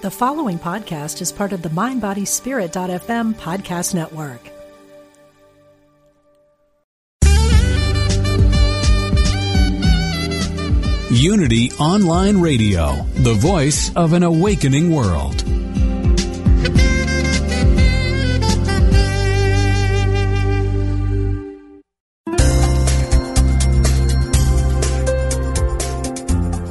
The following podcast is part of the MindBodySpirit.fm podcast network. Unity Online Radio, the voice of an awakening world.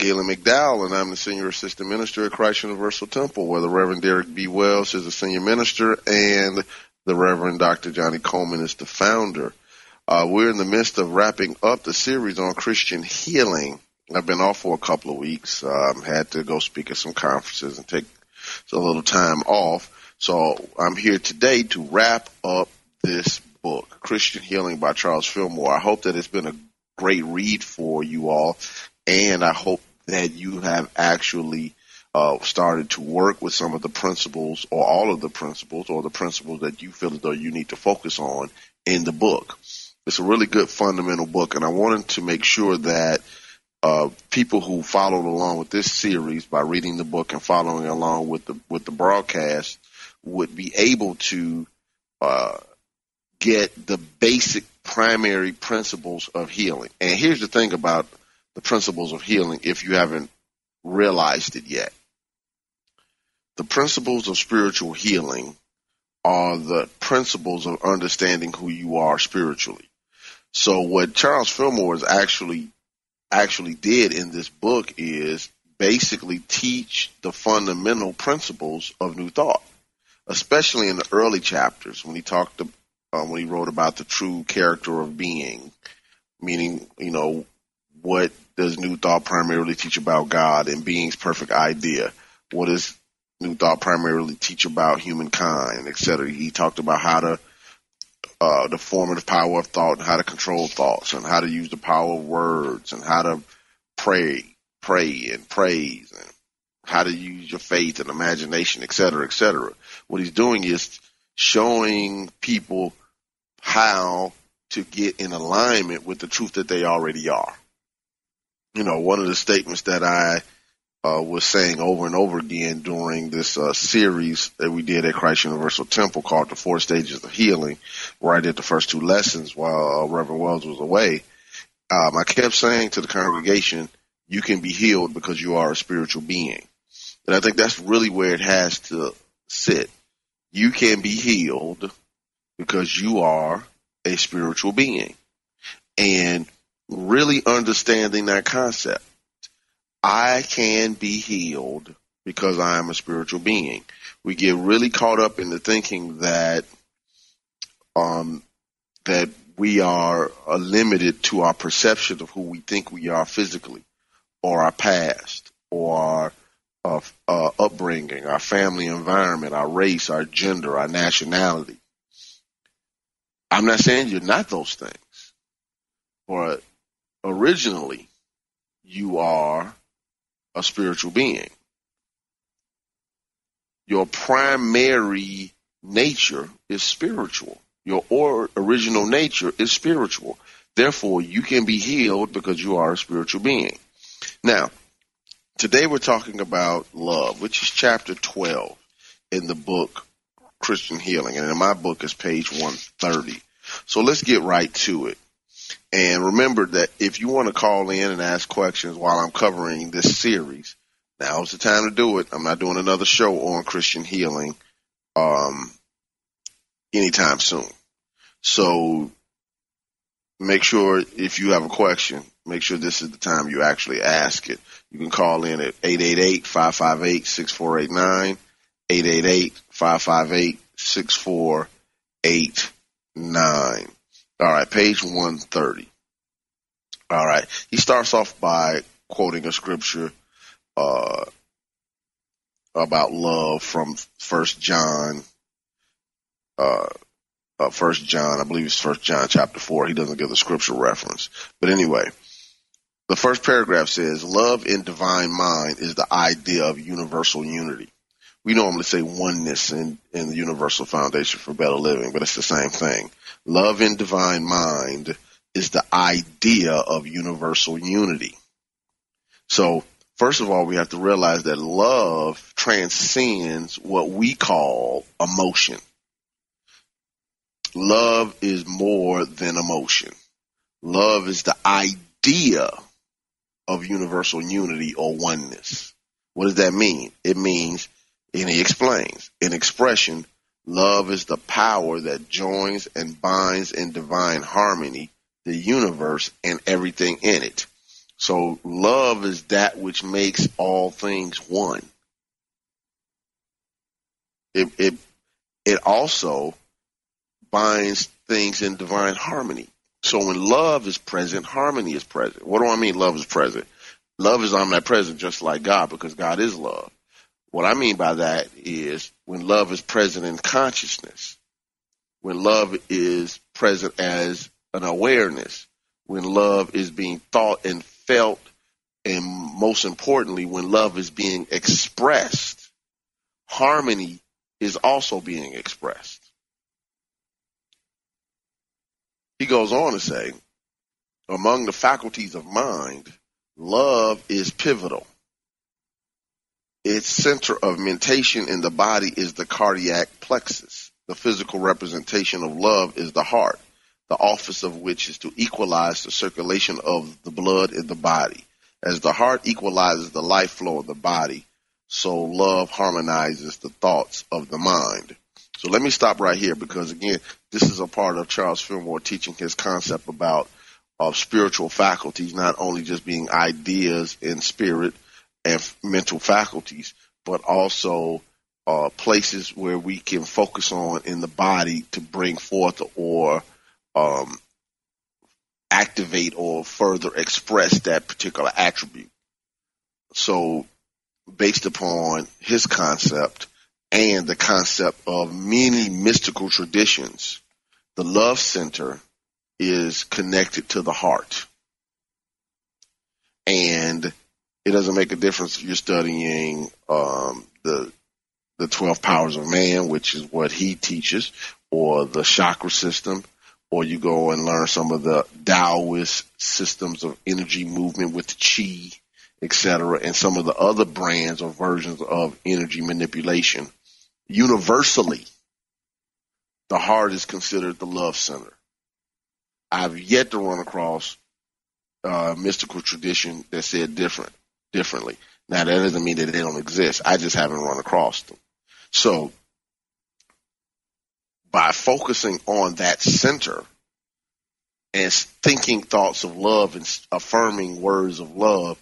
Gaylon McDowell, and I'm the Senior Assistant Minister at Christ Universal Temple, where the Reverend Derek B. Wells is the Senior Minister and the Reverend Dr. Johnnie Colemon is the founder. Uh, we're in the midst of wrapping up the series on Christian healing. I've been off for a couple of weeks. Um, had to go speak at some conferences and take a little time off. So I'm here today to wrap up this book, Christian Healing by Charles Fillmore. I hope that it's been a great read for you all, and I hope that you have actually uh, started to work with some of the principles or all of the principles or the principles that you feel as though you need to focus on in the book. It's a really good fundamental book, and I wanted to make sure that uh, people who followed along with this series by reading the book and following along with the with the broadcast would be able to uh, get the basic primary principles of healing. And here's the thing about the principles of healing if you haven't realized it yet. The principles of spiritual healing are the principles of understanding who you are spiritually. So what Charles Fillmore is actually actually did in this book is basically teach the fundamental principles of new thought, especially in the early chapters when he talked to, um, when he wrote about the true character of being, meaning you know what does New Thought primarily teach about God and being's perfect idea? What does New Thought primarily teach about humankind, etc.? He talked about how to uh, the formative power of thought and how to control thoughts and how to use the power of words and how to pray, pray and praise and how to use your faith and imagination, et cetera, et cetera. What he's doing is showing people how to get in alignment with the truth that they already are. You know, one of the statements that I uh, was saying over and over again during this uh, series that we did at Christ Universal Temple called The Four Stages of Healing, where I did the first two lessons while uh, Reverend Wells was away. Um, I kept saying to the congregation, you can be healed because you are a spiritual being. And I think that's really where it has to sit. You can be healed because you are a spiritual being. And really understanding that concept I can be healed because I am a spiritual being. We get really caught up in the thinking that um, that we are uh, limited to our perception of who we think we are physically, or our past, or our uh, uh, upbringing, our family environment, our race, our gender, our nationality. I'm not saying you're not those things, but originally you are a spiritual being. Your primary nature is spiritual. Your or, original nature is spiritual. Therefore, you can be healed because you are a spiritual being. Now, today we're talking about love, which is chapter 12 in the book Christian Healing. And in my book is page 130. So let's get right to it. And remember that if you want to call in and ask questions while I'm covering this series, Now's the time to do it. I'm not doing another show on Christian healing um, anytime soon. So make sure if you have a question, make sure this is the time you actually ask it. You can call in at 888-558-6489, 888-558-6489. All right, page 130. All right. He starts off by quoting a scripture uh, about love from First John, uh, uh, First John, I believe it's First John chapter four. He doesn't give the scripture reference, but anyway, the first paragraph says, "Love in divine mind is the idea of universal unity." We normally say oneness in, in the Universal Foundation for Better Living, but it's the same thing. Love in divine mind is the idea of universal unity. So first of all, we have to realize that love transcends what we call emotion. Love is more than emotion. Love is the idea of universal unity or oneness. What does that mean? It means, and he explains, in expression, love is the power that joins and binds in divine harmony the universe and everything in it. So love is that which makes all things one. It, it, it also binds things in divine harmony. So when love is present, harmony is present. What do I mean love is present? Love is omnipresent just like God because God is love. What I mean by that is when love is present in consciousness, when love is present as an awareness, when love is being thought and felt, and most importantly, when love is being expressed, harmony is also being expressed. He goes on to say, among the faculties of mind, love is pivotal. Its center of mentation in the body is the cardiac plexus. The physical representation of love is the heart the office of which is to equalize the circulation of the blood in the body. As the heart equalizes the life flow of the body, so love harmonizes the thoughts of the mind. So let me stop right here because again, this is a part of Charles Fillmore teaching his concept about of spiritual faculties, not only just being ideas in spirit and mental faculties, but also uh, places where we can focus on in the body to bring forth or um, activate or further express that particular attribute. So based upon his concept and the concept of many mystical traditions, the love center is connected to the heart. And it doesn't make a difference if you're studying um, the the 12 powers of man, which is what he teaches, or the chakra system, or you go and learn some of the Taoist systems of energy movement with chi, etc., and some of the other brands or versions of energy manipulation. Universally, the heart is considered the love center. I've yet to run across a mystical tradition that said different, differently. Now that doesn't mean that they don't exist. I just haven't run across them. So by focusing on that center and thinking thoughts of love and affirming words of love,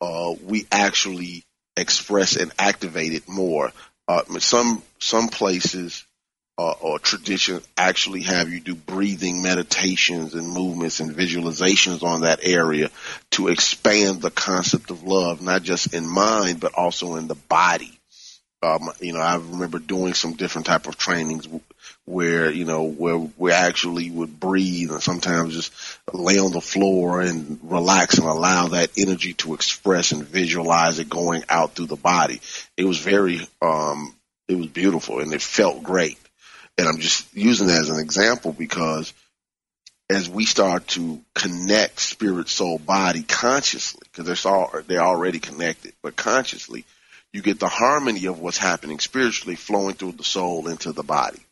uh, we actually express and activate it more. Uh, some some places uh, or traditions actually have you do breathing meditations and movements and visualizations on that area to expand the concept of love, not just in mind but also in the body. Um, you know, I remember doing some different type of trainings where you know where we actually would breathe and sometimes just lay on the floor and relax and allow that energy to express and visualize it going out through the body. It was very um it was beautiful and it felt great. And I'm just using that as an example because as we start to connect spirit, soul, body consciously, because they're all they're already connected, but consciously, you get the harmony of what's happening spiritually flowing through the soul into the body.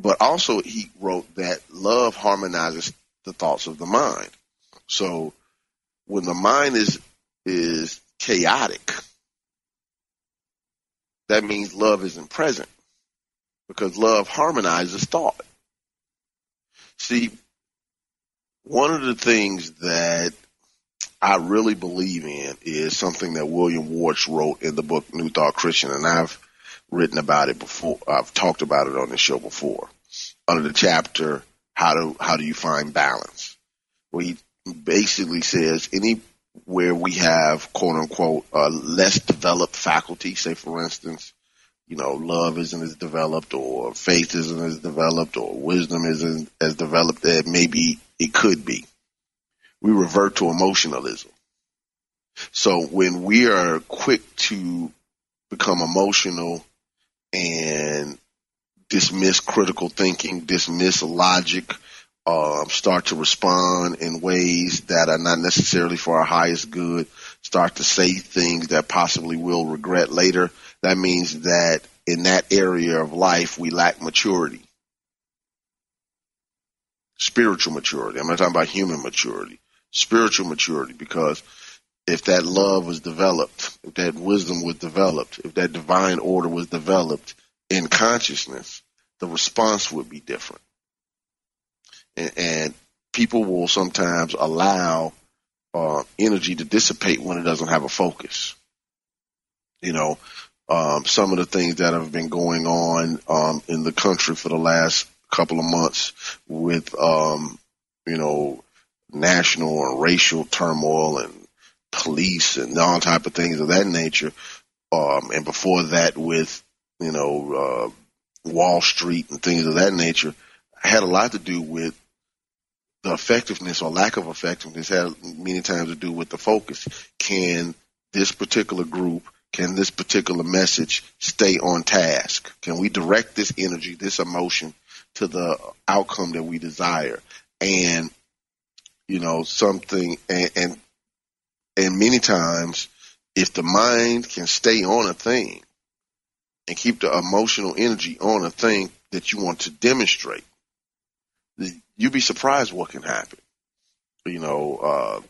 But also he wrote that love harmonizes the thoughts of the mind. So when the mind is is chaotic, that means love isn't present because love harmonizes thought. See, one of the things that I really believe in is something that William Warch wrote in the book New Thought Christian, and I've written about it before. I've talked about it on the show before under the chapter how do how do you find balance, where he basically says anywhere we have quote unquote a less developed faculty, say for instance, you know, love isn't as developed or faith isn't as developed or wisdom isn't as developed as maybe it could be. We revert to emotionalism. So when we are quick to become emotional and dismiss critical thinking, dismiss logic, um, start to respond in ways that are not necessarily for our highest good, start to say things that possibly we'll regret later, that means that in that area of life we lack maturity. Spiritual maturity. I'm not talking about human maturity. Spiritual maturity because if that love was developed, if that wisdom was developed, if that divine order was developed in consciousness, the response would be different. And, and people will sometimes allow uh, energy to dissipate when it doesn't have a focus. You know, um, some of the things that have been going on um, in the country for the last couple of months with, um, you know, national and racial turmoil and police and all type of things of that nature. Um, and before that with, you know, uh, Wall Street and things of that nature had a lot to do with the effectiveness or lack of effectiveness had many times to do with the focus. Can this particular group, can this particular message stay on task? Can we direct this energy, this emotion to the outcome that we desire? And, you know, something, and, and, and many times if the mind can stay on a thing, and keep the emotional energy on a thing that you want to demonstrate, you'd be surprised what can happen. You know, uh,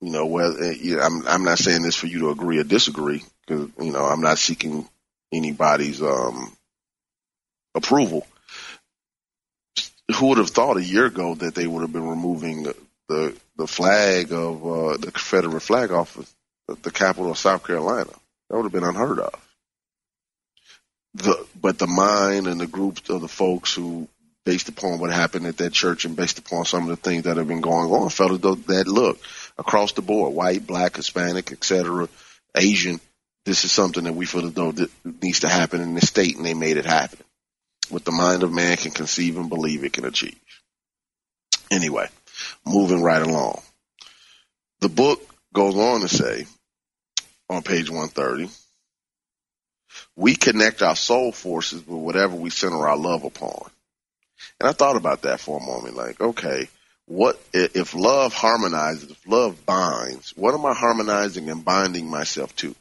you know, whether you know, I'm I'm not saying this for you to agree or disagree because you know I'm not seeking anybody's um, approval. Who would have thought a year ago that they would have been removing the the, flag of uh, the Confederate flag off of the capital of South Carolina? That would have been unheard of the but the mind and the groups of the folks who based upon what happened at that church and based upon some of the things that have been going on felt though that look across the board white black hispanic etc asian this is something that we feel as though that needs to happen in the state and they made it happen what the mind of man can conceive and believe it can achieve anyway moving right along the book goes on to say on page 130 we connect our soul forces with whatever we center our love upon. And I thought about that for a moment, like, okay, what if love harmonizes, if love binds, what am I harmonizing and binding myself to?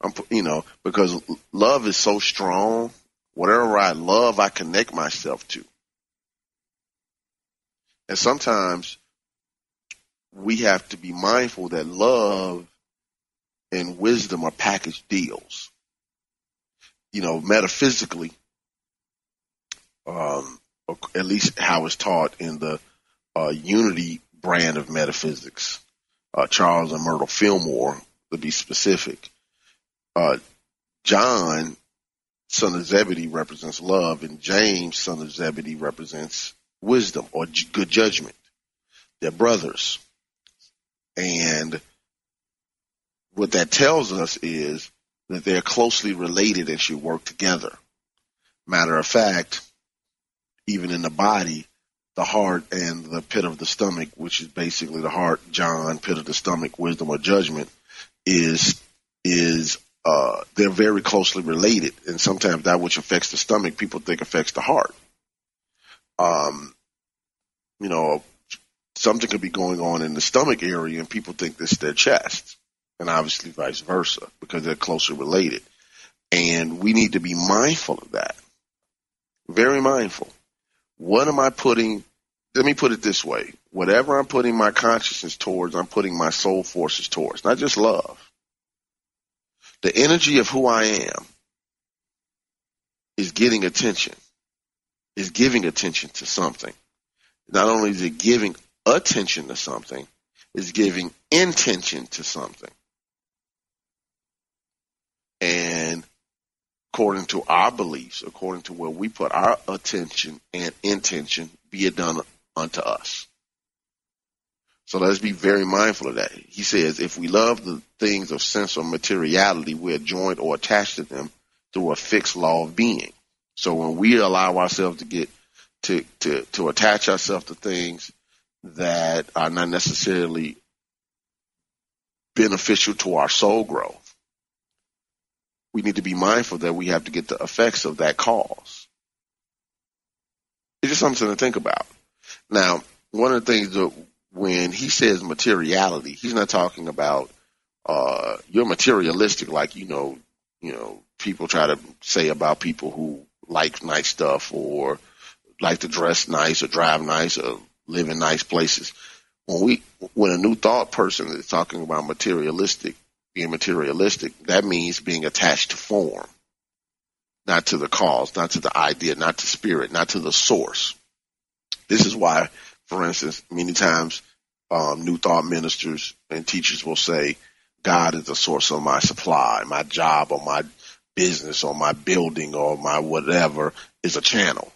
I'm, you know, because love is so strong, whatever I love, I connect myself to. And sometimes we have to be mindful that love and wisdom are package deals. You know, metaphysically, um, at least how it's taught in the uh, Unity brand of metaphysics, uh, Charles and Myrtle Fillmore, to be specific. Uh, John, son of Zebedee, represents love, and James, son of Zebedee, represents wisdom or good judgment. They're brothers. And what that tells us is that they're closely related and should work together. Matter of fact, even in the body, the heart and the pit of the stomach, which is basically the heart, John, pit of the stomach, wisdom or judgment, is is uh, they're very closely related, and sometimes that which affects the stomach, people think affects the heart. Um, you know, something could be going on in the stomach area, and people think this is their chest and obviously vice versa because they're closely related. And we need to be mindful of that. Very mindful. What am I putting? Let me put it this way. Whatever I'm putting my consciousness towards, I'm putting my soul forces towards, not just love. The energy of who I am is getting attention, is giving attention to something. Not only is it giving attention to something, it's giving intention to something. And according to our beliefs, according to where we put our attention and intention, be it done unto us. So let's be very mindful of that. He says, if we love the things of sense or materiality, we're joined or attached to them through a fixed law of being. So when we allow ourselves to get to to to attach ourselves to things that are not necessarily beneficial to our soul growth, we need to be mindful that we have to get the effects of that cause. It's just something to think about. Now, one of the things that when he says materiality, he's not talking about uh, you're materialistic, like you know, you know, people try to say about people who like nice stuff or like to dress nice or drive nice or live in nice places. When we, when a new thought person is talking about materialistic, being materialistic, that means being attached to form, not to the cause, not to the idea, not to spirit, not to the source. This is why, for instance, many times um, new thought ministers and teachers will say, God is the source of my supply, my job or my business or my building or my whatever is a channel.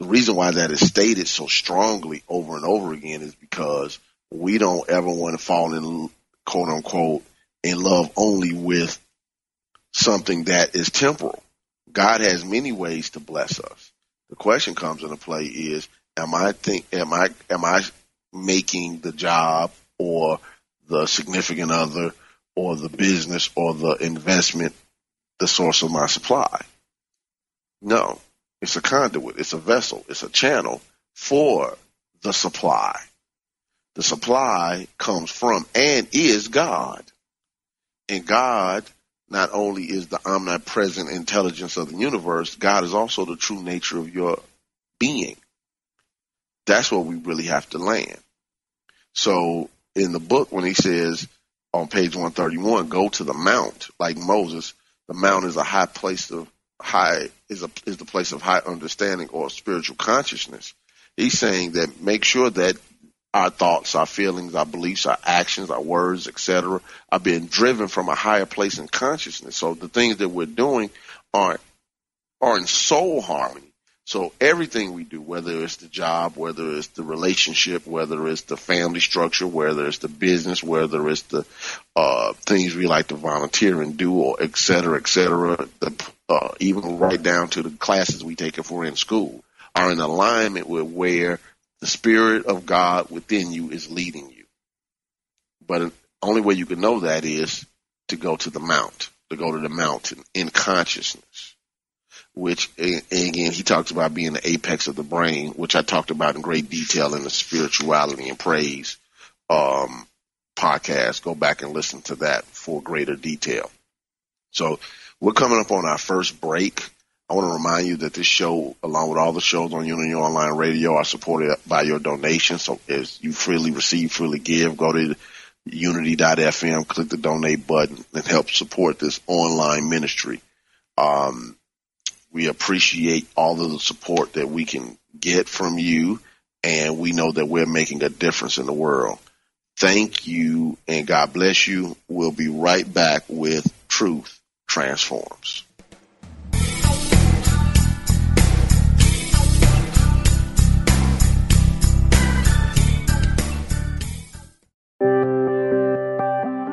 The reason why that is stated so strongly over and over again is because we don't ever want to fall in quote unquote in love only with something that is temporal. God has many ways to bless us. The question comes into play is am I think am I am I making the job or the significant other or the business or the investment the source of my supply. No, it's a conduit. It's a vessel. It's a channel for the supply. The supply comes from and is God. And God not only is the omnipresent intelligence of the universe, God is also the true nature of your being. That's where we really have to land. So in the book, when he says on page 131, go to the mount like Moses, the mount is a high place of high is a is the place of high understanding or spiritual consciousness. He's saying that make sure that our thoughts, our feelings, our beliefs, our actions, our words, etc., are being driven from a higher place in consciousness. So the things that we're doing aren't are in soul harmony. So everything we do, whether it's the job, whether it's the relationship, whether it's the family structure, whether it's the business, whether it's the uh, things we like to volunteer and do, or et cetera, et cetera, the, uh, even right down to the classes we take if we're in school, are in alignment with where the Spirit of God within you is leading you. But the only way you can know that is to go to the mount, to go to the mountain in consciousness which again he talks about being the apex of the brain, which I talked about in great detail in the spirituality and praise um, podcast. Go back and listen to that for greater detail. So we're coming up on our first break. I want to remind you that this show, along with all the shows on Unity Online Radio, are supported by your donations. So as you freely receive, freely give, go to unity.fm, click the donate button and help support this online ministry. Um, we appreciate all of the support that we can get from you, and we know that we're making a difference in the world. Thank you, and God bless you. We'll be right back with Truth Transforms.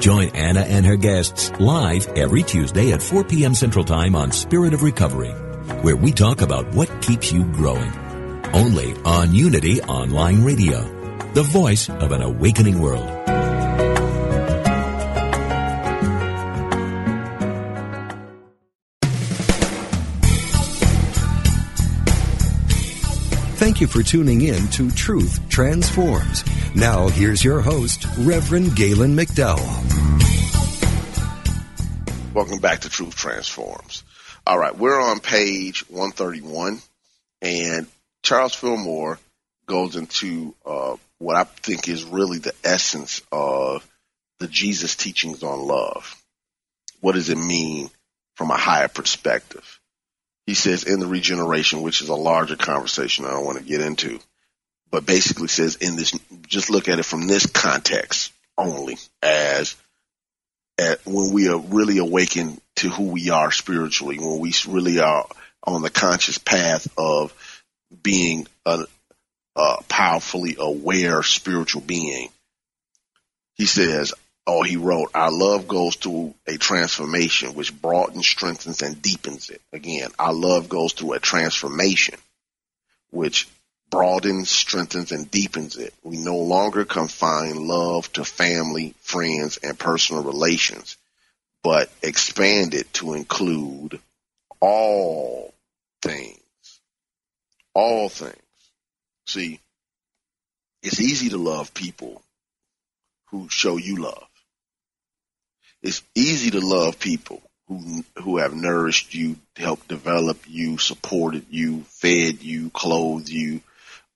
Join Anna and her guests live every Tuesday at 4 p.m. Central Time on Spirit of Recovery, where we talk about what keeps you growing. Only on Unity Online Radio, the voice of an awakening world. Thank you for tuning in to Truth Transforms. Now, here's your host, Reverend Gaylon McDowell. Welcome back to Truth Transforms. All right, we're on page 131, and Charles Fillmore goes into uh, what I think is really the essence of the Jesus teachings on love. What does it mean from a higher perspective? He says in the regeneration, which is a larger conversation I don't want to get into, but basically says in this, just look at it from this context only as at when we are really awakened to who we are spiritually, when we really are on the conscious path of being a, a powerfully aware spiritual being. He says, Oh, he wrote, our love goes through a transformation which broadens, strengthens, and deepens it. Again, our love goes through a transformation which broadens, strengthens, and deepens it. We no longer confine love to family, friends, and personal relations, but expand it to include all things. All things. See, it's easy to love people who show you love it's easy to love people who who have nourished you, helped develop you, supported you, fed you, clothed you,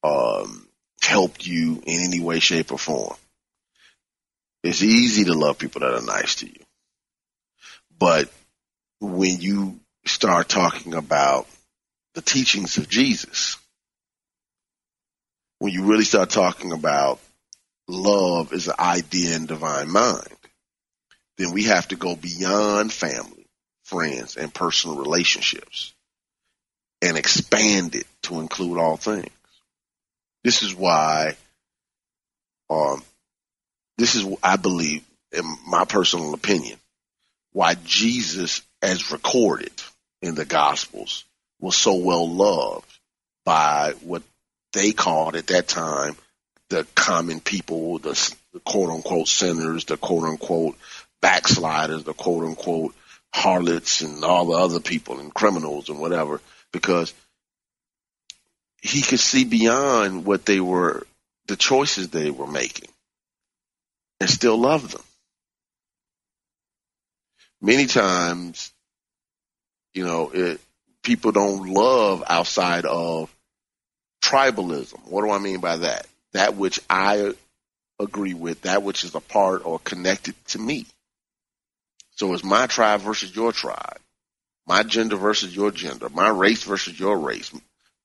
um, helped you in any way, shape, or form. It's easy to love people that are nice to you. But when you start talking about the teachings of Jesus, when you really start talking about love as an idea in divine mind, then we have to go beyond family, friends, and personal relationships and expand it to include all things. This is why, um, this is, I believe, in my personal opinion, why Jesus, as recorded in the Gospels, was so well loved by what they called at that time the common people, the, the quote unquote sinners, the quote unquote backsliders, the quote unquote harlots and all the other people and criminals and whatever, because he could see beyond what they were, the choices they were making and still love them. Many times, you know, it, people don't love outside of tribalism. What do I mean by that? That which I agree with, that which is a part or connected to me. So it's my tribe versus your tribe, my gender versus your gender, my race versus your race,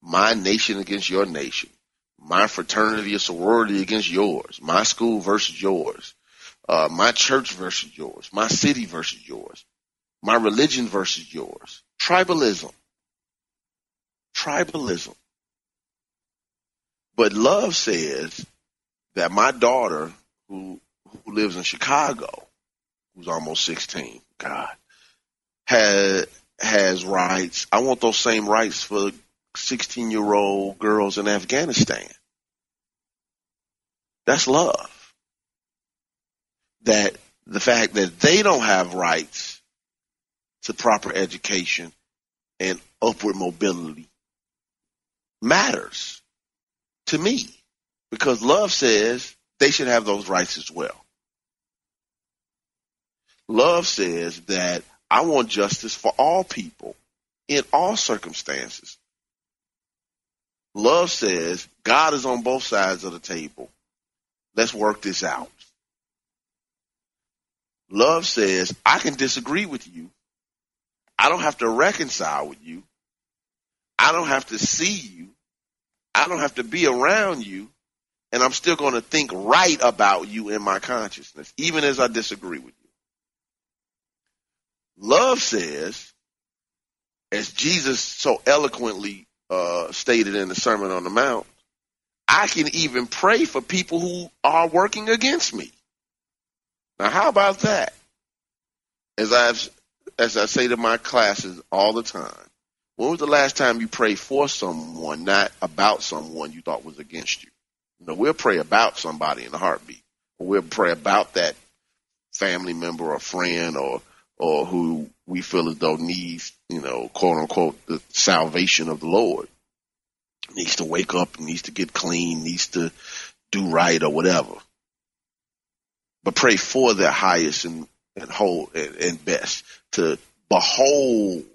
my nation against your nation, my fraternity or sorority against yours, my school versus yours, uh, my church versus yours, my city versus yours, my religion versus yours. Tribalism. Tribalism. But love says that my daughter who, who lives in Chicago who's almost 16, God, has, has rights. I want those same rights for 16 year old girls in Afghanistan. That's love. That the fact that they don't have rights to proper education and upward mobility matters to me because love says they should have those rights as well. Love says that I want justice for all people in all circumstances. Love says God is on both sides of the table. Let's work this out. Love says I can disagree with you. I don't have to reconcile with you. I don't have to see you. I don't have to be around you. And I'm still going to think right about you in my consciousness, even as I disagree with you. Love says, as Jesus so eloquently uh, stated in the Sermon on the Mount, I can even pray for people who are working against me. Now, how about that? As I've, as I say to my classes all the time, when was the last time you prayed for someone, not about someone you thought was against you? You know, we'll pray about somebody in a heartbeat, we'll pray about that family member or friend or or who we feel as though needs, you know, quote unquote, the salvation of the Lord. Needs to wake up, needs to get clean, needs to do right or whatever. But pray for their highest and, and whole and, and best to behold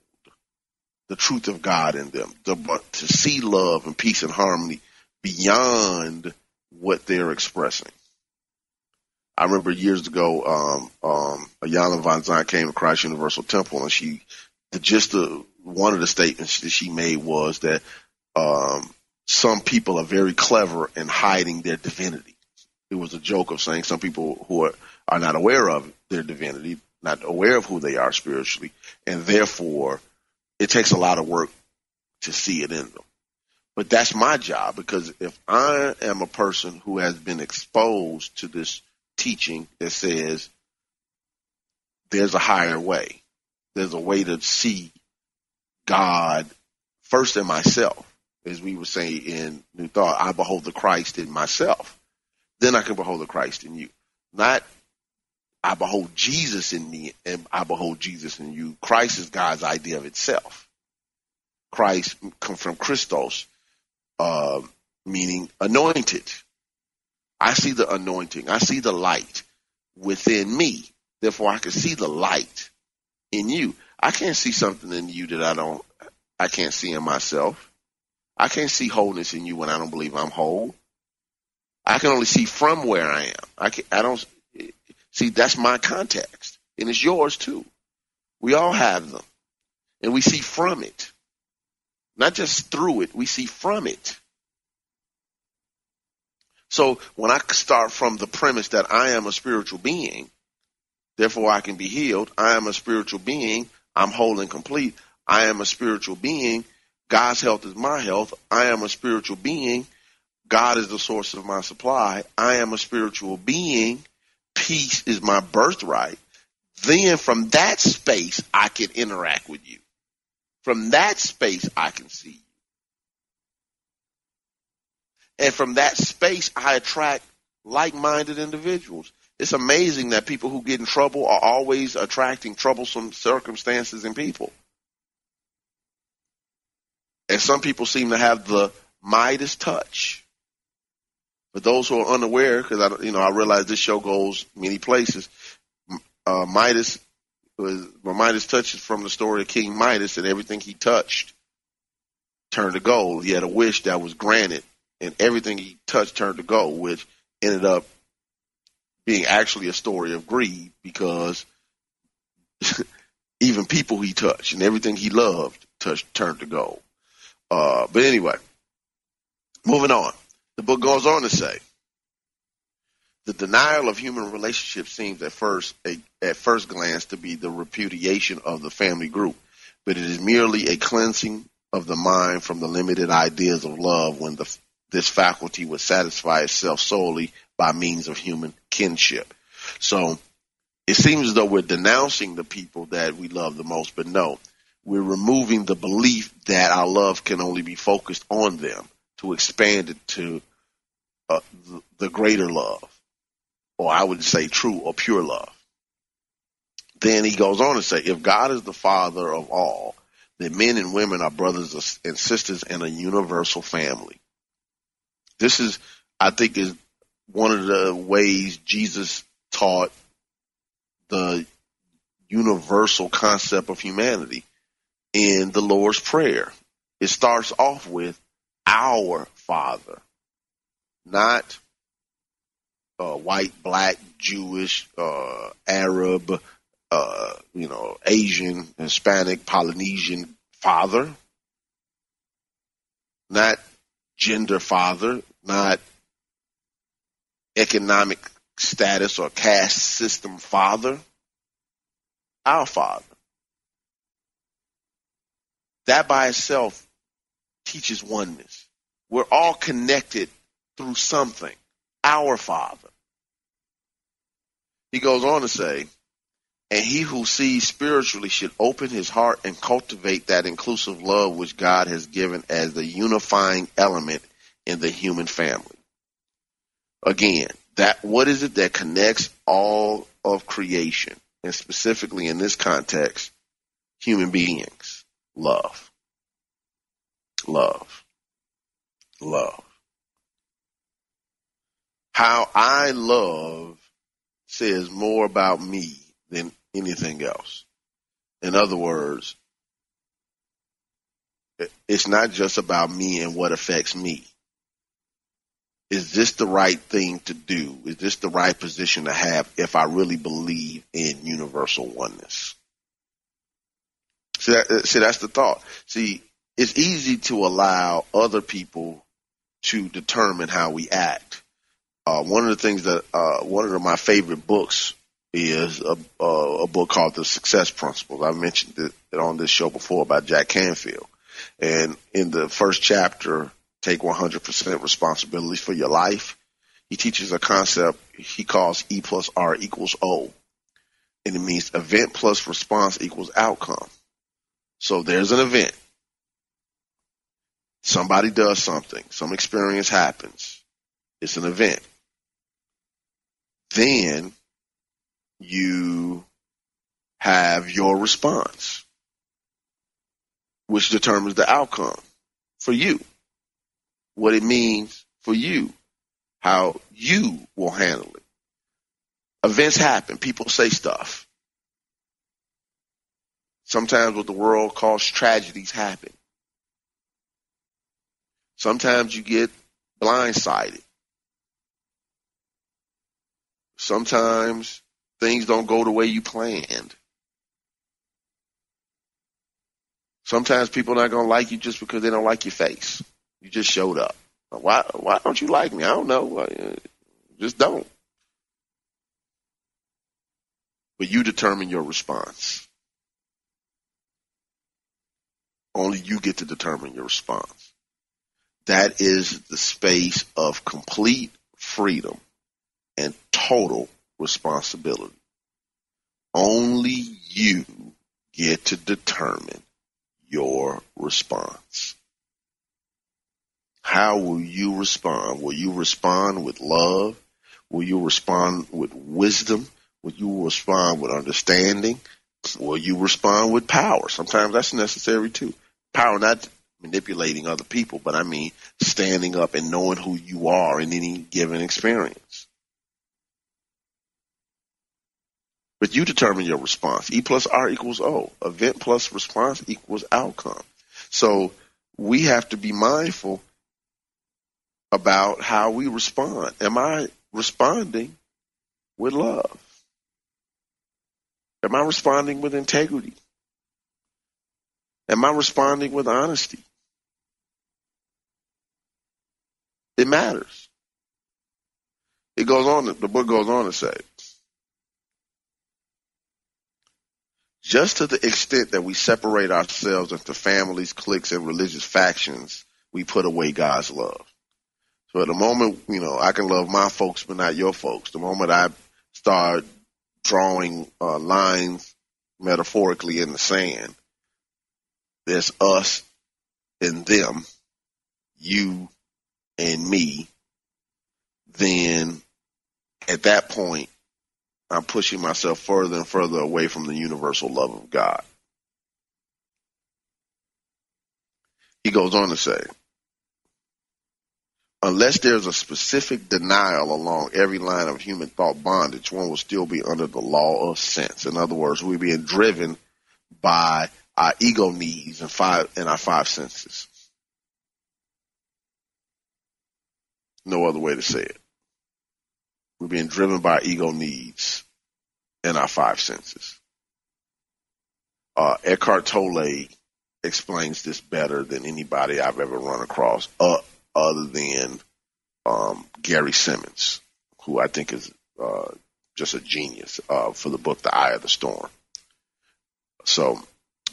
the truth of God in them, to, to see love and peace and harmony beyond what they're expressing. I remember years ago, um, um, Iyanla Vanzant came to Christ Universal Temple and she, the gist of one of the statements that she made was that, um, some people are very clever in hiding their divinity. It was a joke of saying some people who are, are not aware of their divinity, not aware of who they are spiritually, and therefore it takes a lot of work to see it in them. But that's my job because if I am a person who has been exposed to this teaching that says there's a higher way, there's a way to see God first in myself, as we would say in New Thought, I behold the Christ in myself. Then I can behold the Christ in you. Not I behold Jesus in me and I behold Jesus in you. Christ is God's idea of itself. Christ come from Christos, uh, meaning anointed. I see the anointing. I see the light within me. Therefore, I can see the light in you. I can't see something in you that I don't, I can't see in myself. I can't see wholeness in you when I don't believe I'm whole. I can only see from where I am. I can, I don't see. That's my context, and it's yours too. We all have them, and we see from it. Not just through it, we see from it. So when I start from the premise that I am a spiritual being, therefore I can be healed, I am a spiritual being, I'm whole and complete, I am a spiritual being, God's health is my health, I am a spiritual being, God is the source of my supply, I am a spiritual being, peace is my birthright, then from that space I can interact with you. From that space, I can see you. And from that space, I attract like-minded individuals. It's amazing that people who get in trouble are always attracting troublesome circumstances and people. And some people seem to have the Midas touch. But those who are unaware, because I, you know, I realize this show goes many places. Uh, Midas was Midas touches from the story of King Midas, and everything he touched turned to gold. He had a wish that was granted, and everything he touched turned to gold, which ended up being actually a story of greed because even people he touched and everything he loved touched turned to gold. Uh, but anyway, moving on. The book goes on to say, the denial of human relationships seems at first a, at first glance to be the repudiation of the family group, but it is merely a cleansing of the mind from the limited ideas of love when the, this faculty would satisfy itself solely by means of human kinship. So it seems as though we're denouncing the people that we love the most, but no, we're removing the belief that our love can only be focused on them to expand it to uh, the, the greater love or I would say true or pure love. Then he goes on to say, if God is the father of all, then men and women are brothers and sisters in a universal family. This is, I think, is one of the ways Jesus taught the universal concept of humanity in the Lord's Prayer. It starts off with our Father, not uh, white, black, Jewish, uh, Arab, uh, you know, Asian, Hispanic, Polynesian father, not gender father, not economic status or caste system father, our father. That by itself teaches oneness. We're all connected through something. Our father. He goes on to say, and he who sees spiritually should open his heart and cultivate that inclusive love which God has given as the unifying element in the human family. Again, that what is it that connects all of creation and specifically in this context, human beings? Love. Love. Love. How I love says more about me than anything else. In other words, it's not just about me and what affects me. Is this the right thing to do? Is this the right position to have if I really believe in universal oneness? See, that, see that's the thought. See, it's easy to allow other people to determine how we act. Uh, one of the things that uh, one of my favorite books is a, a, book called The Success Principles. I mentioned it on this show before by Jack Canfield. And in the first chapter, Take 100% responsibility for your life. He teaches a concept he calls E plus R equals O. And it means event plus response equals outcome. So there's an event. Somebody does something. Some experience happens. It's an event. Then you have your response, which determines the outcome for you, what it means for you, how you will handle it. Events happen. People say stuff. Sometimes what the world calls tragedies happen. Sometimes you get blindsided. Sometimes things don't go the way you planned. Sometimes people are not going to like you just because they don't like your face. You just showed up. Why, why don't you like me? I don't know. Uh, just don't. But you determine your response. Only you get to determine your response. That is the space of complete freedom and total responsibility. Only you get to determine your response. How will you respond? Will you respond with love? Will you respond with wisdom? Will you respond with understanding? Will you respond with power? Sometimes that's necessary too. Power, not manipulating other people, but I mean standing up and knowing who you are in any given experience. But you determine your response. E plus R equals O. Event plus response equals outcome. So we have to be mindful about how we respond. Am I responding with love? Am I responding with integrity? Am I responding with honesty? It matters. It goes on, the book goes on to say, just to the extent that we separate ourselves into families, cliques, and religious factions, we put away God's love. So at the moment, you know, I can love my folks, but not your folks. The moment I start drawing uh, lines metaphorically in the sand, there's us and them, you and me, then at that point, I'm pushing myself further and further away from the universal love of God. He goes on to say, unless there's a specific denial along every line of human thought bondage, one will still be under the law of sense. In other words, we're being driven by our ego needs and five and our five senses. No other way to say it. We're being driven by ego needs and our five senses. Uh, Eckhart Tolle explains this better than anybody I've ever run across, uh, other than um, Gary Simmons, who I think is uh, just a genius uh, for the book The Eye of the Storm. So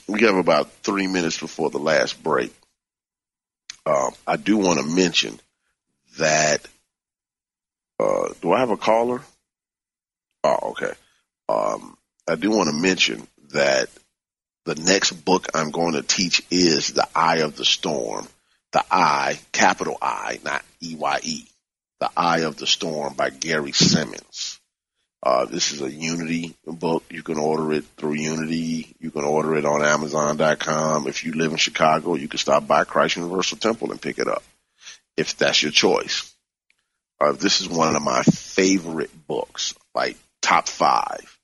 we have about three minutes before the last break. Um, I do want to mention that. Uh, do I have a caller? Oh, okay. Um, I do want to mention that the next book I'm going to teach is The Eye of the Storm. The Eye, capital I, not E Y E. The Eye of the Storm by Gary Simmons. Uh, this is a Unity book. You can order it through Unity. You can order it on Amazon.com. If you live in Chicago, you can stop by Christ Universal Temple and pick it up if that's your choice. Uh, this is one of my favorite books, like top five.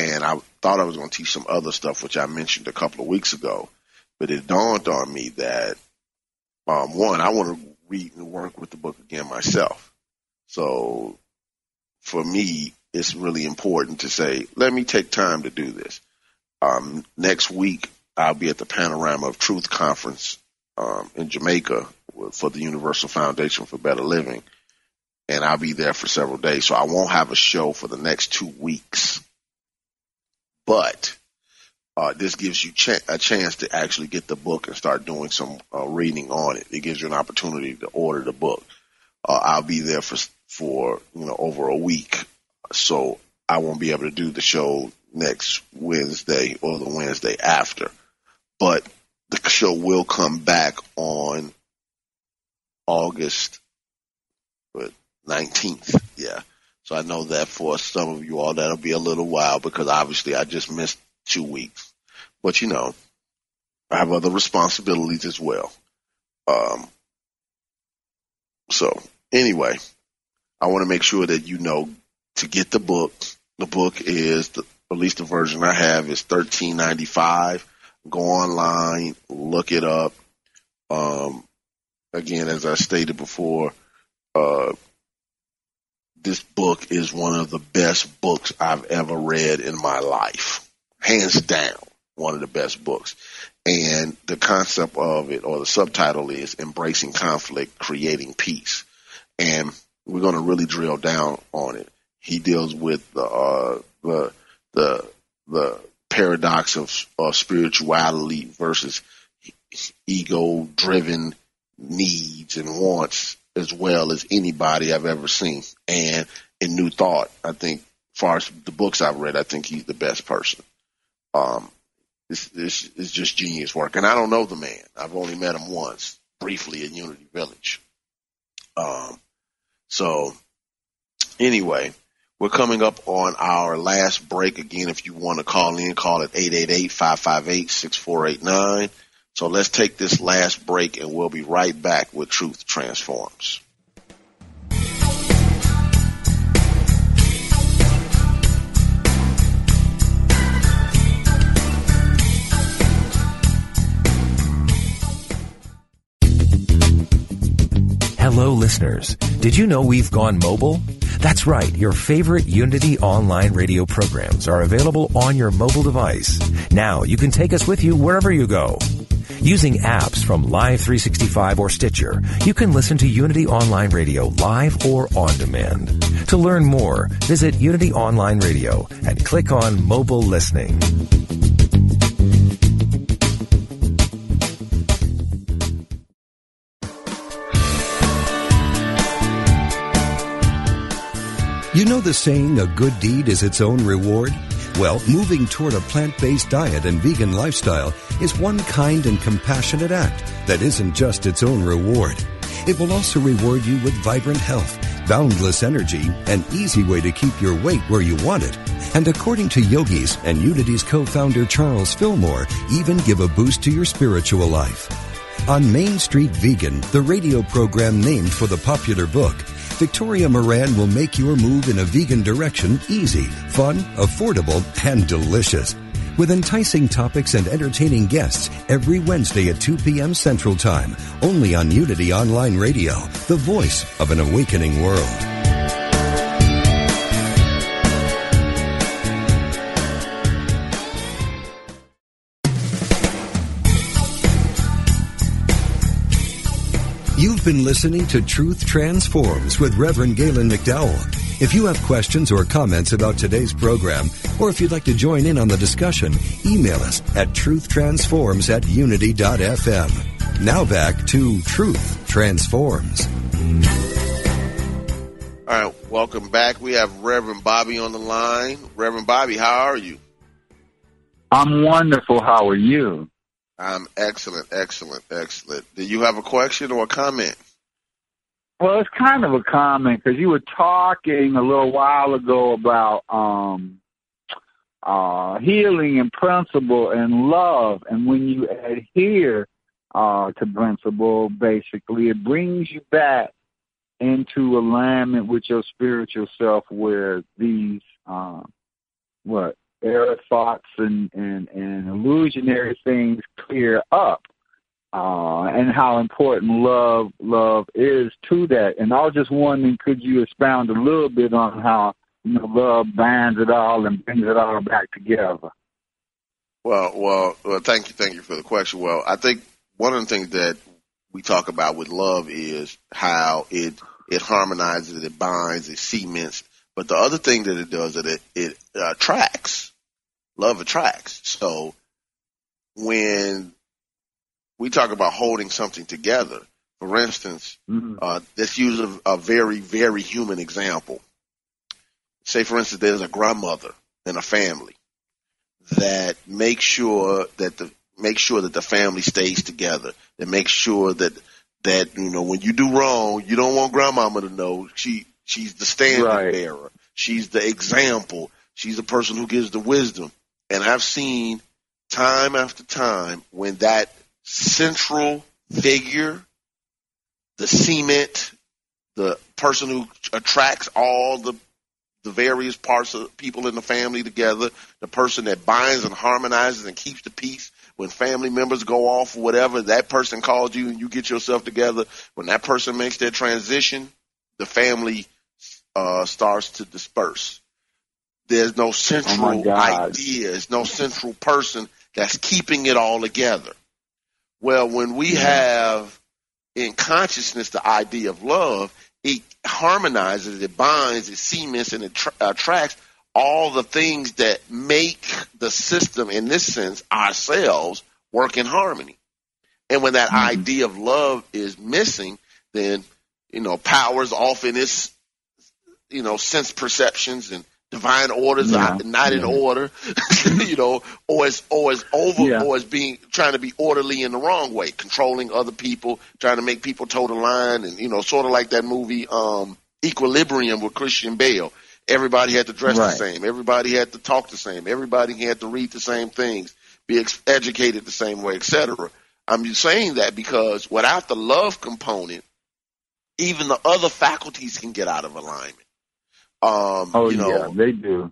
And I thought I was going to teach some other stuff, which I mentioned a couple of weeks ago, but it dawned on me that, um, one, I want to read and work with the book again myself. So for me, it's really important to say, let me take time to do this. Um, next week, I'll be at the Panorama of Truth conference um, in Jamaica for the Universal Foundation for Better Living, and I'll be there for several days. So I won't have a show for the next two weeks but uh, this gives you ch- a chance to actually get the book and start doing some uh, reading on it. It gives you an opportunity to order the book. Uh, I'll be there for for you know over a week, so I won't be able to do the show next Wednesday or the Wednesday after. But the show will come back on August 19th. Yeah. So I know that for some of you all, that'll be a little while because obviously I just missed two weeks. But you know, I have other responsibilities as well. Um, so anyway, I want to make sure that you know to get the book. The book is the, at least the version I have is thirteen ninety five. Go online, look it up. Um, again, as I stated before, uh, this book is one of the best books I've ever read in my life. Hands down, one of the best books. And the concept of it or the subtitle is Embracing Conflict, Creating Peace. And we're going to really drill down on it. He deals with the, uh, the, the, the paradox of, of spirituality versus ego driven needs and wants as well as anybody I've ever seen. And in New Thought, I think, far as the books I've read, I think he's the best person. Um, it's, it's, it's just genius work. And I don't know the man. I've only met him once, briefly in Unity Village. Um, so anyway, we're coming up on our last break. Again, if you want to call in, call at 888-558-6489. So let's take this last break and we'll be right back with Truth Transforms. Hello, listeners. Did you know we've gone mobile? That's right. Your favorite Unity online radio programs are available on your mobile device. Now you can take us with you wherever you go. Using apps from Live 365 or Stitcher, you can listen to Unity Online Radio live or on demand. To learn more, visit Unity Online Radio and click on Mobile Listening. You know the saying, a good deed is its own reward? Well, moving toward a plant-based diet and vegan lifestyle is one kind and compassionate act that isn't just its own reward. It will also reward you with vibrant health, boundless energy, an easy way to keep your weight where you want it. And according to yogis and Unity's co-founder Charles Fillmore, even give a boost to your spiritual life. On Main Street Vegan, the radio program named for the popular book, Victoria Moran will make your move in a vegan direction easy, fun, affordable, and delicious. With enticing topics and entertaining guests every Wednesday at 2 p.m. Central Time, only on Unity Online Radio, the voice of an awakening world. You've been listening to Truth Transforms with Reverend Gaylon McDowell. If you have questions or comments about today's program, or if you'd like to join in on the discussion, email us at truthtransforms at unity.fm. Now back to Truth Transforms. All right, welcome back. We have Reverend Bobby on the line. Reverend Bobby, how are you? I'm wonderful. How are you? I'm excellent, excellent, excellent. Do you have a question or a comment? Well, it's kind of a comment because you were talking a little while ago about um, uh, healing and principle and love, and when you adhere uh, to principle, basically, it brings you back into alignment with your spiritual self, where these uh, what error thoughts and, and, and illusionary things clear up. Uh, and how important love love is to that. And I was just wondering, could you expound a little bit on how you know love binds it all and brings it all back together? Well, well, well. Thank you, thank you for the question. Well, I think one of the things that we talk about with love is how it it harmonizes, it binds, it cements. But the other thing that it does is it it uh, attracts love attracts. So when we talk about holding something together, for instance, mm-hmm. uh, let's use a, a very, very human example. Say, for instance, there's a grandmother in a family that makes sure that the make sure that the family stays together. That makes sure that that you know when you do wrong, you don't want grandmama to know she she's the standard right. bearer. She's the example. She's the person who gives the wisdom. And I've seen time after time when that central figure, the cement, the person who attracts all the the various parts of people in the family together, the person that binds and harmonizes and keeps the peace when family members go off or whatever, that person calls you and you get yourself together. When that person makes their transition, the family uh, starts to disperse. There's no central oh idea. There's no central person that's keeping it all together. Well, when we have in consciousness the idea of love, it harmonizes, it binds, it cements, and it tra- attracts all the things that make the system, in this sense, ourselves, work in harmony. And when that mm-hmm. idea of love is missing, then, you know, powers off in its, you know, sense perceptions and divine orders yeah. are not in order, you know, or it's or it's over yeah. or it's being trying to be orderly in the wrong way, controlling other people, trying to make people toe the line, and you know, sort of like that movie um, Equilibrium with Christian Bale. Everybody had to dress right. the same. Everybody had to talk the same. Everybody had to read the same things, be ex- educated the same way, etc. I'm just saying that because without the love component, even the other faculties can get out of alignment. Um, oh you know, yeah, they do.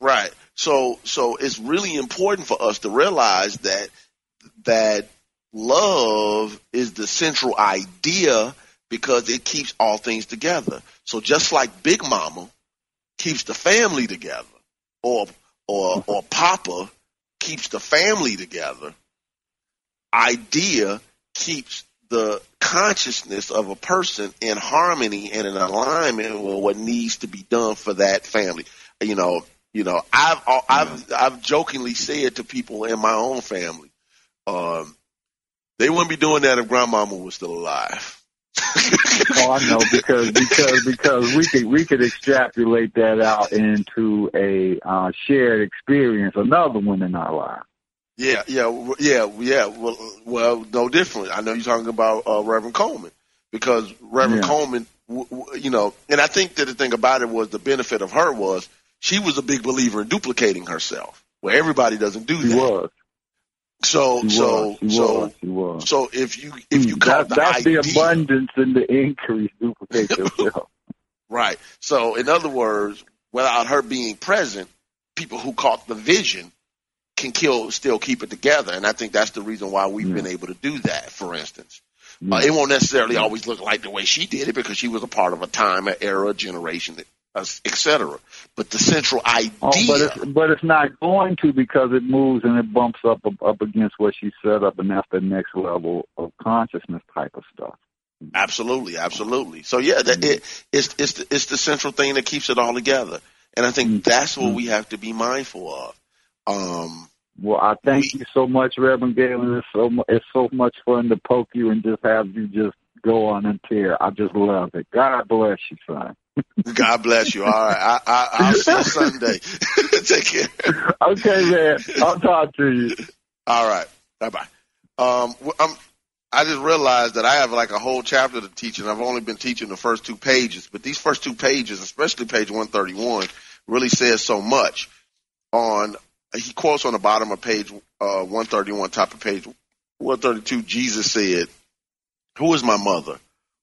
Right. So so it's really important for us to realize that that love is the central idea because it keeps all things together. So just like Big Mama keeps the family together, or or or Papa keeps the family together, idea keeps the consciousness of a person in harmony and in alignment with what needs to be done for that family. You know, you know, I've I've I've jokingly said to people in my own family, um, they wouldn't be doing that if grandmama was still alive. oh, I know because because because we could we could extrapolate that out into a uh, shared experience, another one in our lives. Yeah, yeah, yeah, yeah. Well, well, no different. I know you're talking about uh, Reverend Colemon because Reverend yeah. Colemon, w- w- you know, and I think that the thing about it was the benefit of her was she was a big believer in duplicating herself, where everybody doesn't do she that. Was. So She so was, she so was, was. so if you if you Mm, caught that, the that's idea, the abundance and the increase. Duplicate yourself. right? So in other words, without her being present, people who caught the vision can kill still keep it together, and I think that's the reason why we've Yeah. been able to do that. For instance, Yeah. uh, it won't necessarily always look like the way she did it because she was a part of a time, an era, a generation, etc. But the central idea, Oh, but it's but it's not going to because it moves and it bumps up up against what she set up, and that's the next level of consciousness type of stuff. Absolutely, absolutely. So yeah, that, it, it's it's the, it's the central thing that keeps it all together, and I think Mm-hmm. that's what we have to be mindful of. Um, Well, I thank you so much, Reverend Gaylon. It's so mu- it's so much fun to poke you and just have you just go on and tear. I just love it. God bless you, son. God bless you. All right, I, I, I'll see you Sunday. Take care. Okay, man. I'll talk to you. All right, bye bye. Um, I'm, I just realized that I have like a whole chapter to teach, and I've only been teaching the first two pages. But these first two pages, especially page 131, really says so much. On he quotes on the bottom of page uh, 131, top of page 132. Jesus said, "Who is my mother?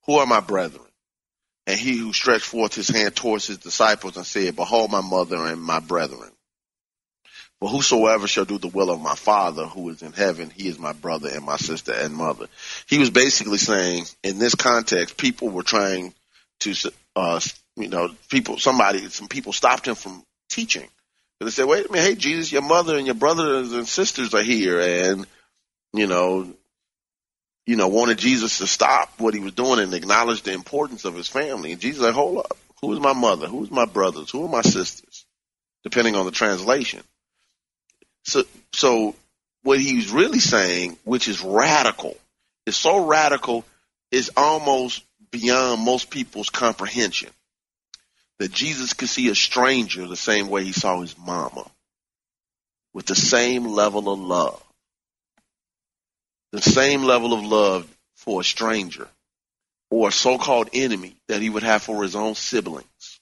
Who are my brethren?" And he who stretched forth his hand towards his disciples and said, Behold my mother and my brethren. For whosoever shall do the will of my Father who is in heaven, he is my brother and my sister and mother. He was basically saying, in this context, people were trying to, uh, you know, people, somebody, some people stopped him from teaching. And they said, wait a minute, hey Jesus, your mother and your brothers and sisters are here, and you know, you know, wanted Jesus to stop what he was doing and acknowledge the importance of his family. And Jesus said, hold up, who is my mother? Who is my brothers? Who are my sisters? Depending on the translation. So, so what he's really saying, which is radical, is so radical, is almost beyond most people's comprehension. That Jesus could see a stranger the same way he saw his mama, with the same level of love, the same level of love for a stranger or a so-called enemy that he would have for his own siblings.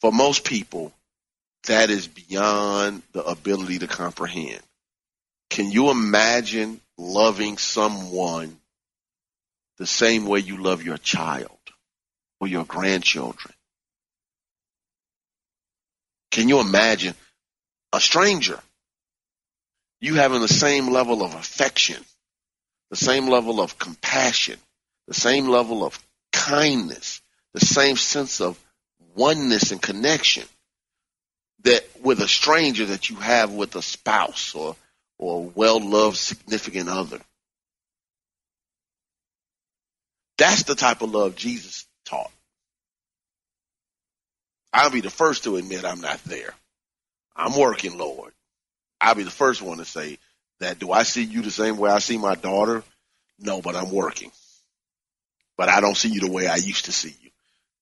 For most people, that is beyond the ability to comprehend. Can you imagine loving someone the same way you love your child or your grandchildren? Can you imagine a stranger? You having the same level of affection, the same level of compassion, the same level of kindness, the same sense of oneness and connection that with a stranger that you have with a spouse or or a well-loved significant other. That's the type of love Jesus taught. I'll be the first to admit I'm not there. I'm working, Lord. I'll be the first one to say that. Do I see you the same way I see my daughter? No, but I'm working. But I don't see you the way I used to see you.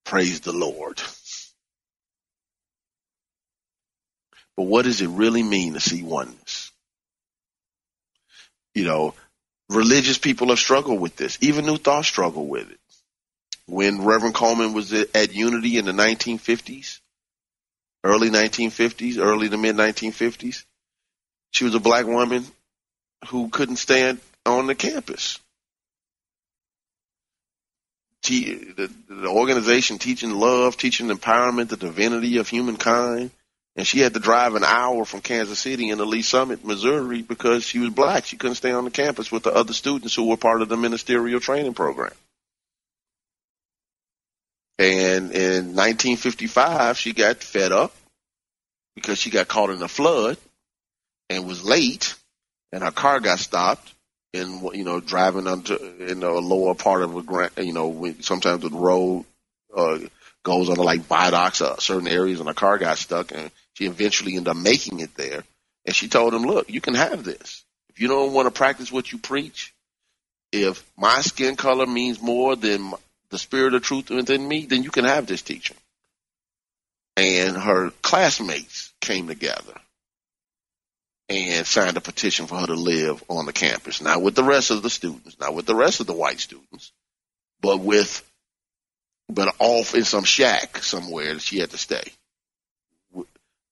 Praise the Lord. But what does it really mean to see oneness? You know, religious people have struggled with this. Even New Thought struggled with it. When Reverend Colemon was at Unity in the 1950s, early 1950s, early to mid 1950s, she was a black woman who couldn't stand on the campus. The, the organization teaching love, teaching empowerment, the divinity of humankind, and she had to drive an hour from Kansas City into Lee Summit, Missouri, because she was black. She couldn't stay on the campus with the other students who were part of the ministerial training program. And in 1955, she got fed up because she got caught in a flood and was late, and her car got stopped. And you know, driving onto in a lower part of a grant, you know, sometimes the road uh, goes under like viaducts, uh, certain areas, and her car got stuck, and she eventually ended up making it there. And she told him, "Look, you can have this. If you don't want to practice what you preach, if my skin color means more than the spirit of truth within me, then you can have this teaching." And her classmates came together and signed a petition for her to live on the campus, not with the rest of the students, not with the rest of the white students, but with, but off in some shack somewhere that she had to stay.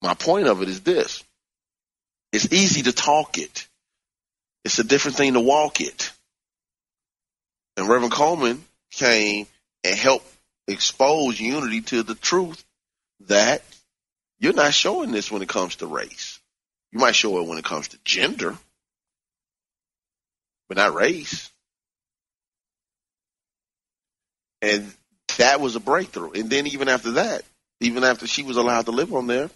My point of it is this. It's easy to talk it. It's a different thing to walk it. And Reverend Colemon came and helped expose unity to the truth that you're not showing this when it comes to race. You might show it when it comes to gender, but not race. And that was a breakthrough. And then even after that, even after she was allowed to live on there,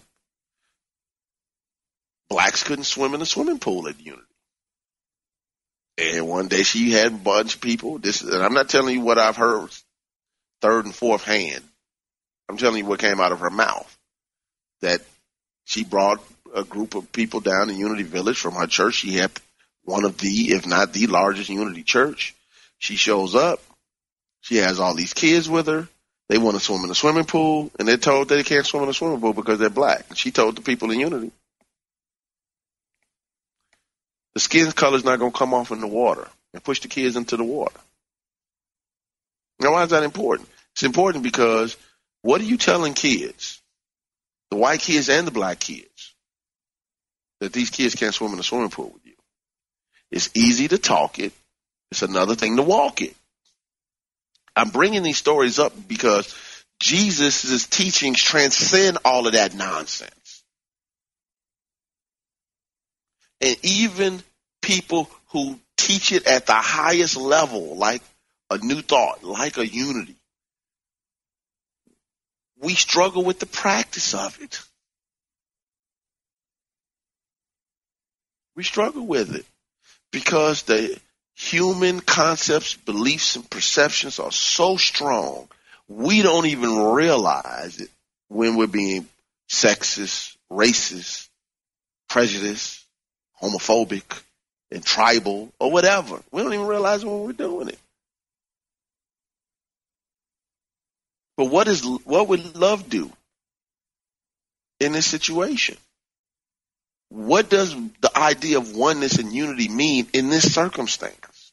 blacks couldn't swim in the swimming pool at Unity. And one day she had a bunch of people. This, and I'm not telling you what I've heard third and fourth hand. I'm telling you what came out of her mouth. That she brought a group of people down to Unity Village from her church. She had one of the, if not the largest Unity church. She shows up. She has all these kids with her. They want to swim in the swimming pool, and they're told they can't swim in the swimming pool because they're black. And she told the people in Unity, the skin color is not going to come off in the water and push the kids into the water. Now, why is that important? It's important because what are you telling kids, the white kids and the black kids, that these kids can't swim in a swimming pool with you? It's easy to talk it. It's another thing to walk it. I'm bringing these stories up because Jesus' teachings transcend all of that nonsense. And even people who teach it at the highest level, like a new thought, like a unity, we struggle with the practice of it. We struggle with it because the human concepts, beliefs, and perceptions are so strong, we don't even realize it when we're being sexist, racist, prejudiced, homophobic, and tribal, or whatever. We don't even realize when we're doing it. But what is what would love do in this situation? What does the idea of oneness and unity mean in this circumstance?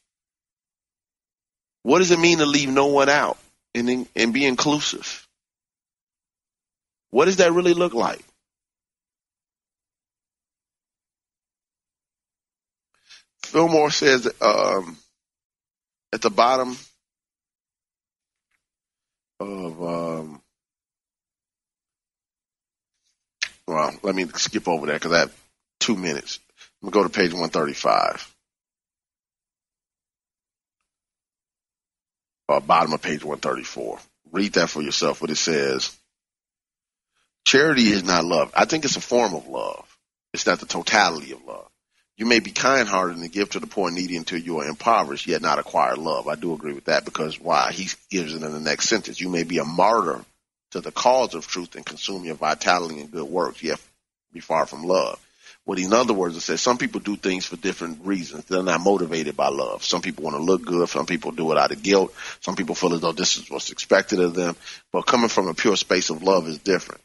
What does it mean to leave no one out and, and be inclusive? What does that really look like? Fillmore says um, at the bottom of um, well, let me skip over that because I have two minutes. I'm gonna go to page 135. Uh, bottom of page 134. Read that for yourself. What it says. Charity is not love. I think it's a form of love. It's not the totality of love. You may be kind-hearted and give to the poor and needy until you are impoverished, yet not acquire love. I do agree with that because why? He gives it in the next sentence. You may be a martyr to the cause of truth and consume your vitality and good works, yet be far from love. What in other words, it says some people do things for different reasons. They're not motivated by love. Some people want to look good. Some people do it out of guilt. Some people feel as though this is what's expected of them. But coming from a pure space of love is different.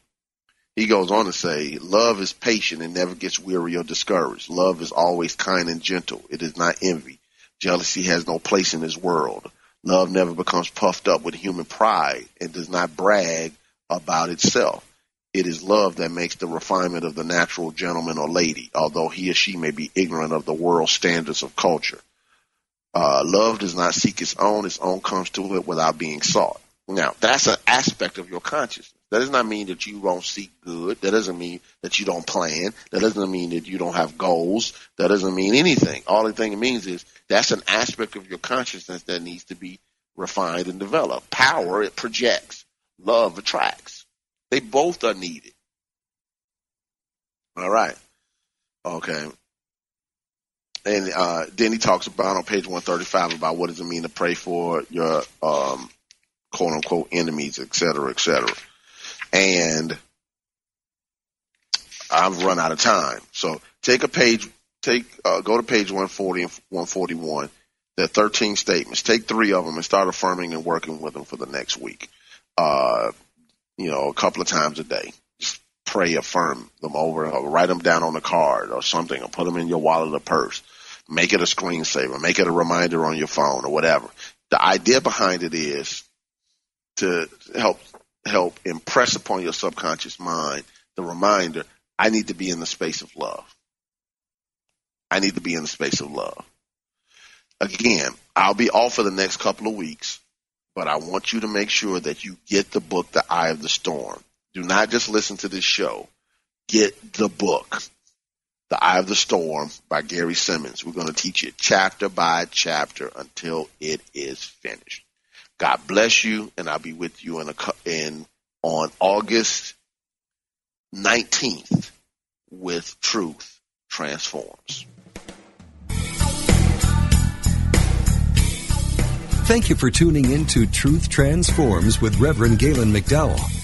He goes on to say, love is patient and never gets weary or discouraged. Love is always kind and gentle. It is not envy. Jealousy has no place in this world. Love never becomes puffed up with human pride and does not brag about itself. It is love that makes the refinement of the natural gentleman or lady, although he or she may be ignorant of the world standards of culture. Uh, love does not seek its own. Its own comes to it without being sought. Now, that's an aspect of your consciousness. That does not mean that you don't seek good. That doesn't mean that you don't plan. That doesn't mean that you don't have goals. That doesn't mean anything. All the thing it means is that's an aspect of your consciousness that needs to be refined and developed. Power, it projects. Love attracts. They both are needed. All right. Okay. And uh, then he talks about on page 135 about what does it mean to pray for your um, quote unquote enemies, et cetera, et cetera and I've run out of time. So take a page, take uh, go to page 140 and 141. There are 13 statements. Take three of them and start affirming and working with them for the next week. Uh, you know, a couple of times a day. Just pray, affirm them over, or write them down on a card or something, or put them in your wallet or purse. Make it a screensaver. Make it a reminder on your phone or whatever. The idea behind it is to help help impress upon your subconscious mind the reminder, I need to be in the space of love. I need to be in the space of love. Again, I'll be off for the next couple of weeks, but I want you to make sure that you get the book, The Eye of the Storm. Do not just listen to this show. Get the book, The Eye of the Storm by Gary Simmons. We're going to teach you chapter by chapter until it is finished. God bless you, and I'll be with you in a in on August 19th with Truth Transforms. Thank you for tuning in to Truth Transforms with Reverend Gaylon McDowell.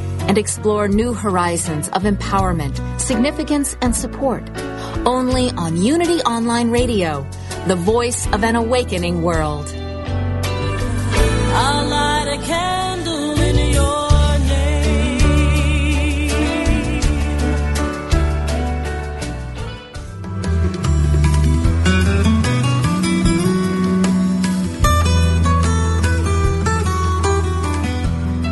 and explore new horizons of empowerment, significance, and support. Only on Unity Online Radio, the voice of an awakening world.